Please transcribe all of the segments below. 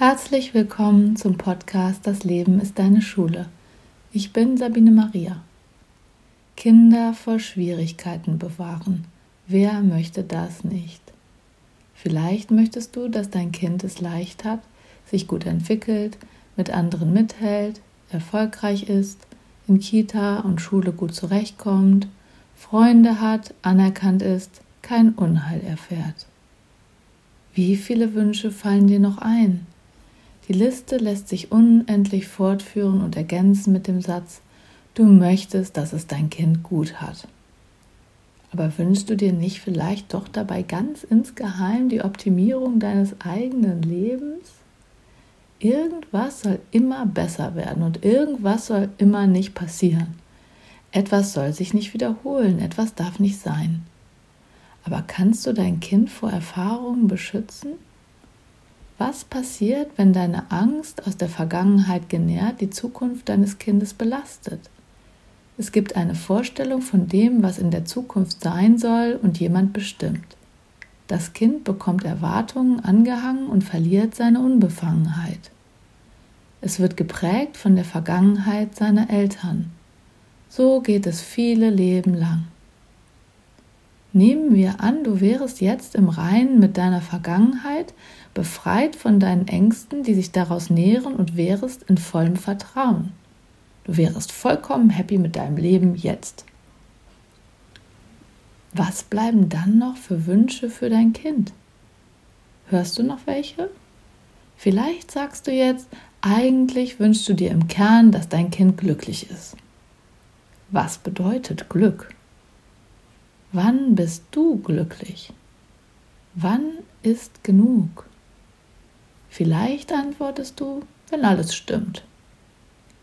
Herzlich willkommen zum Podcast Das Leben ist deine Schule. Ich bin Sabine Maria. Kinder vor Schwierigkeiten bewahren. Wer möchte das nicht? Vielleicht möchtest du, dass dein Kind es leicht hat, sich gut entwickelt, mit anderen mithält, erfolgreich ist, in Kita und Schule gut zurechtkommt, Freunde hat, anerkannt ist, kein Unheil erfährt. Wie viele Wünsche fallen dir noch ein? Die Liste lässt sich unendlich fortführen und ergänzen mit dem Satz, du möchtest, dass es dein Kind gut hat. Aber wünschst du dir nicht vielleicht doch dabei ganz insgeheim die Optimierung deines eigenen Lebens? Irgendwas soll immer besser werden und irgendwas soll immer nicht passieren. Etwas soll sich nicht wiederholen, etwas darf nicht sein. Aber kannst du dein Kind vor Erfahrungen beschützen? Was passiert, wenn deine Angst aus der Vergangenheit genährt die Zukunft deines Kindes belastet? Es gibt eine Vorstellung von dem, was in der Zukunft sein soll und jemand bestimmt. Das Kind bekommt Erwartungen angehangen und verliert seine Unbefangenheit. Es wird geprägt von der Vergangenheit seiner Eltern. So geht es viele Leben lang. Nehmen wir an, du wärest jetzt im Reinen mit deiner Vergangenheit, befreit von deinen Ängsten, die sich daraus nähren und wärest in vollem Vertrauen. Du wärest vollkommen happy mit deinem Leben jetzt. Was bleiben dann noch für Wünsche für dein Kind? Hörst du noch welche? Vielleicht sagst du jetzt, eigentlich wünschst du dir im Kern, dass dein Kind glücklich ist. Was bedeutet Glück? Wann bist du glücklich? Wann ist genug? Vielleicht antwortest du, wenn alles stimmt.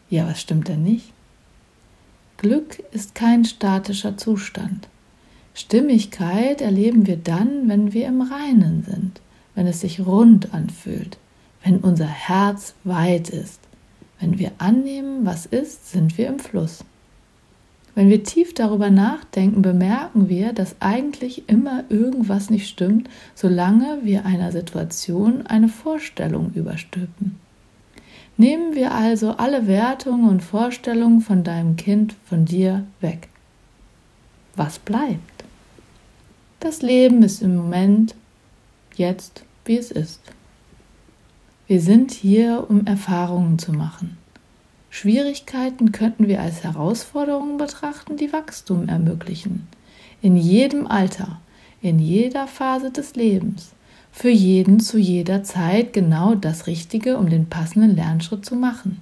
Ja, was stimmt denn nicht? Glück ist kein statischer Zustand. Stimmigkeit erleben wir dann, wenn wir im Reinen sind, wenn es sich rund anfühlt, wenn unser Herz weit ist. Wenn wir annehmen, was ist, sind wir im Fluss. Wenn wir tief darüber nachdenken, bemerken wir, dass eigentlich immer irgendwas nicht stimmt, solange wir einer Situation eine Vorstellung überstülpen. Nehmen wir also alle Wertungen und Vorstellungen von deinem Kind von dir weg. Was bleibt? Das Leben ist im Moment jetzt, wie es ist. Wir sind hier, um Erfahrungen zu machen. Schwierigkeiten könnten wir als Herausforderungen betrachten, die Wachstum ermöglichen. In jedem Alter, in jeder Phase des Lebens, für jeden zu jeder Zeit genau das Richtige, um den passenden Lernschritt zu machen.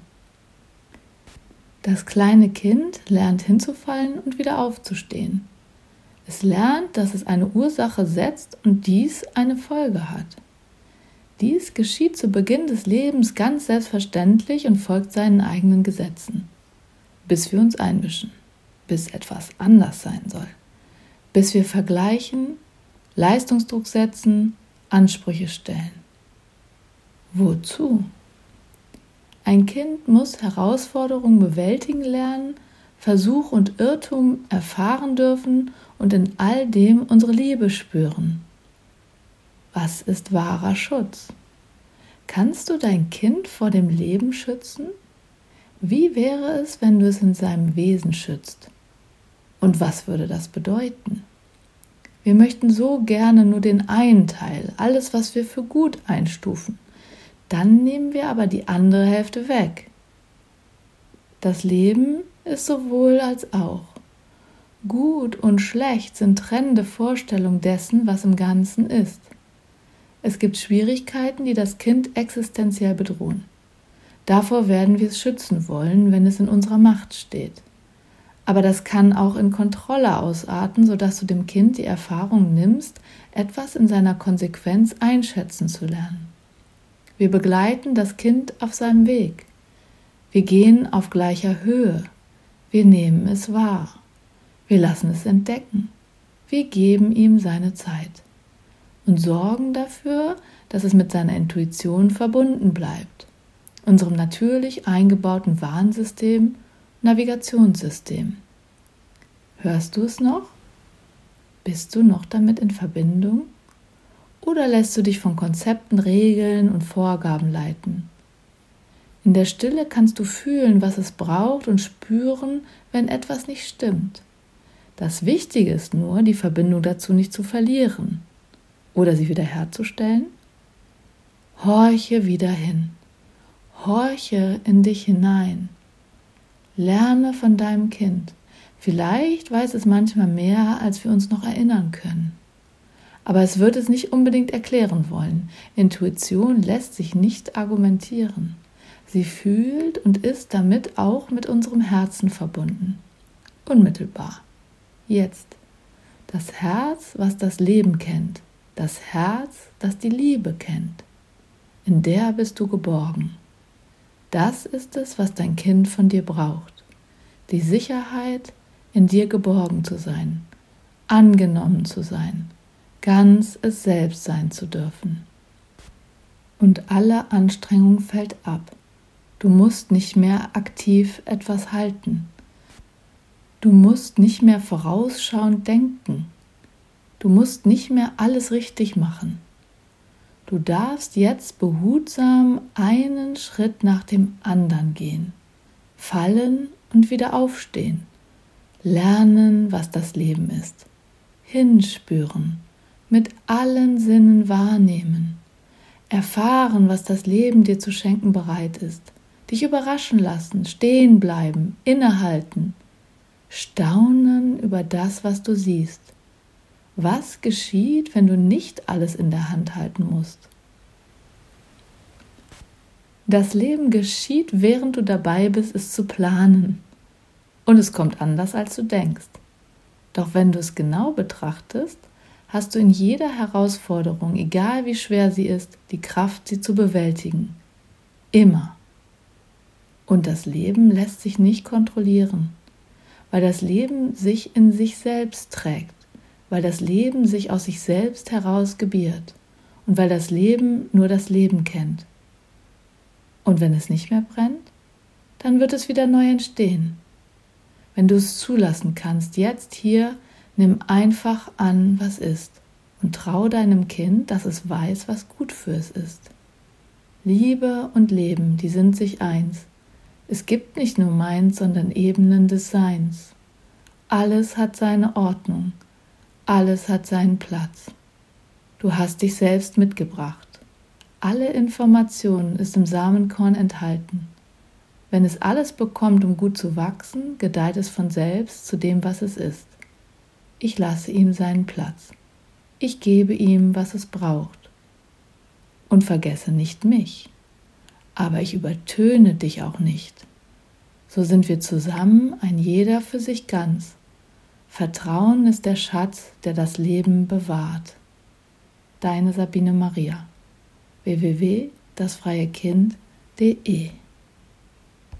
Das kleine Kind lernt hinzufallen und wieder aufzustehen. Es lernt, dass es eine Ursache setzt und dies eine Folge hat. Dies geschieht zu Beginn des Lebens ganz selbstverständlich und folgt seinen eigenen Gesetzen, bis wir uns einmischen, bis etwas anders sein soll, bis wir vergleichen, Leistungsdruck setzen, Ansprüche stellen. Wozu? Ein Kind muss Herausforderungen bewältigen lernen, Versuch und Irrtum erfahren dürfen und in all dem unsere Liebe spüren. Was ist wahrer Schutz? Kannst du dein Kind vor dem Leben schützen? Wie wäre es, wenn du es in seinem Wesen schützt? Und was würde das bedeuten? Wir möchten so gerne nur den einen Teil, alles, was wir für gut einstufen. Dann nehmen wir aber die andere Hälfte weg. Das Leben ist sowohl als auch. Gut und schlecht sind trennende Vorstellungen dessen, was im Ganzen ist. Es gibt Schwierigkeiten, die das Kind existenziell bedrohen. Davor werden wir es schützen wollen, wenn es in unserer Macht steht. Aber das kann auch in Kontrolle ausarten, sodass du dem Kind die Erfahrung nimmst, etwas in seiner Konsequenz einschätzen zu lernen. Wir begleiten das Kind auf seinem Weg. Wir gehen auf gleicher Höhe. Wir nehmen es wahr. Wir lassen es entdecken. Wir geben ihm seine Zeit und sorgen dafür, dass es mit seiner Intuition verbunden bleibt, unserem natürlich eingebauten Warnsystem, Navigationssystem. Hörst du es noch? Bist du noch damit in Verbindung? Oder lässt du dich von Konzepten, Regeln und Vorgaben leiten? In der Stille kannst du fühlen, was es braucht und spüren, wenn etwas nicht stimmt. Das Wichtige ist nur, die Verbindung dazu nicht zu verlieren oder sie wiederherzustellen. Horche wieder hin. Horche in dich hinein. Lerne von deinem Kind. Vielleicht weiß es manchmal mehr, als wir uns noch erinnern können. Aber es wird es nicht unbedingt erklären wollen. Intuition lässt sich nicht argumentieren. Sie fühlt und ist damit auch mit unserem Herzen verbunden. Unmittelbar. Jetzt. Das Herz, was das Leben kennt. Das Herz, das die Liebe kennt. In der bist du geborgen. Das ist es, was dein Kind von dir braucht. Die Sicherheit, in dir geborgen zu sein, angenommen zu sein, ganz es selbst sein zu dürfen. Und alle Anstrengung fällt ab. Du musst nicht mehr aktiv etwas halten. Du musst nicht mehr vorausschauend denken. Du musst nicht mehr alles richtig machen. Du darfst jetzt behutsam einen Schritt nach dem anderen gehen, fallen und wieder aufstehen. Lernen, was das Leben ist, hinspüren, mit allen Sinnen wahrnehmen, erfahren, was das Leben dir zu schenken bereit ist, dich überraschen lassen, stehen bleiben, innehalten, staunen über das, was du siehst. Was geschieht, wenn du nicht alles in der Hand halten musst? Das Leben geschieht, während du dabei bist, es zu planen. Und es kommt anders, als du denkst. Doch wenn du es genau betrachtest, hast du in jeder Herausforderung, egal wie schwer sie ist, die Kraft, sie zu bewältigen. Immer. Und das Leben lässt sich nicht kontrollieren, weil das Leben sich in sich selbst trägt, weil das Leben sich aus sich selbst heraus gebiert und weil das Leben nur das Leben kennt. Und wenn es nicht mehr brennt, dann wird es wieder neu entstehen wenn du es zulassen kannst, jetzt hier, nimm einfach an, was ist und trau deinem Kind, dass es weiß, was gut für es ist. Liebe und Leben, die sind sich eins. Es gibt nicht nur meins, sondern Ebenen des Seins. Alles hat seine Ordnung, alles hat seinen Platz. Du hast dich selbst mitgebracht. Alle Informationen ist im Samenkorn enthalten. Wenn es alles bekommt, um gut zu wachsen, gedeiht es von selbst zu dem, was es ist. Ich lasse ihm seinen Platz. Ich gebe ihm, was es braucht. Und vergesse nicht mich. Aber ich übertöne dich auch nicht. So sind wir zusammen, ein jeder für sich ganz. Vertrauen ist der Schatz, der das Leben bewahrt. Deine Sabine Maria www.dasfreiekind.de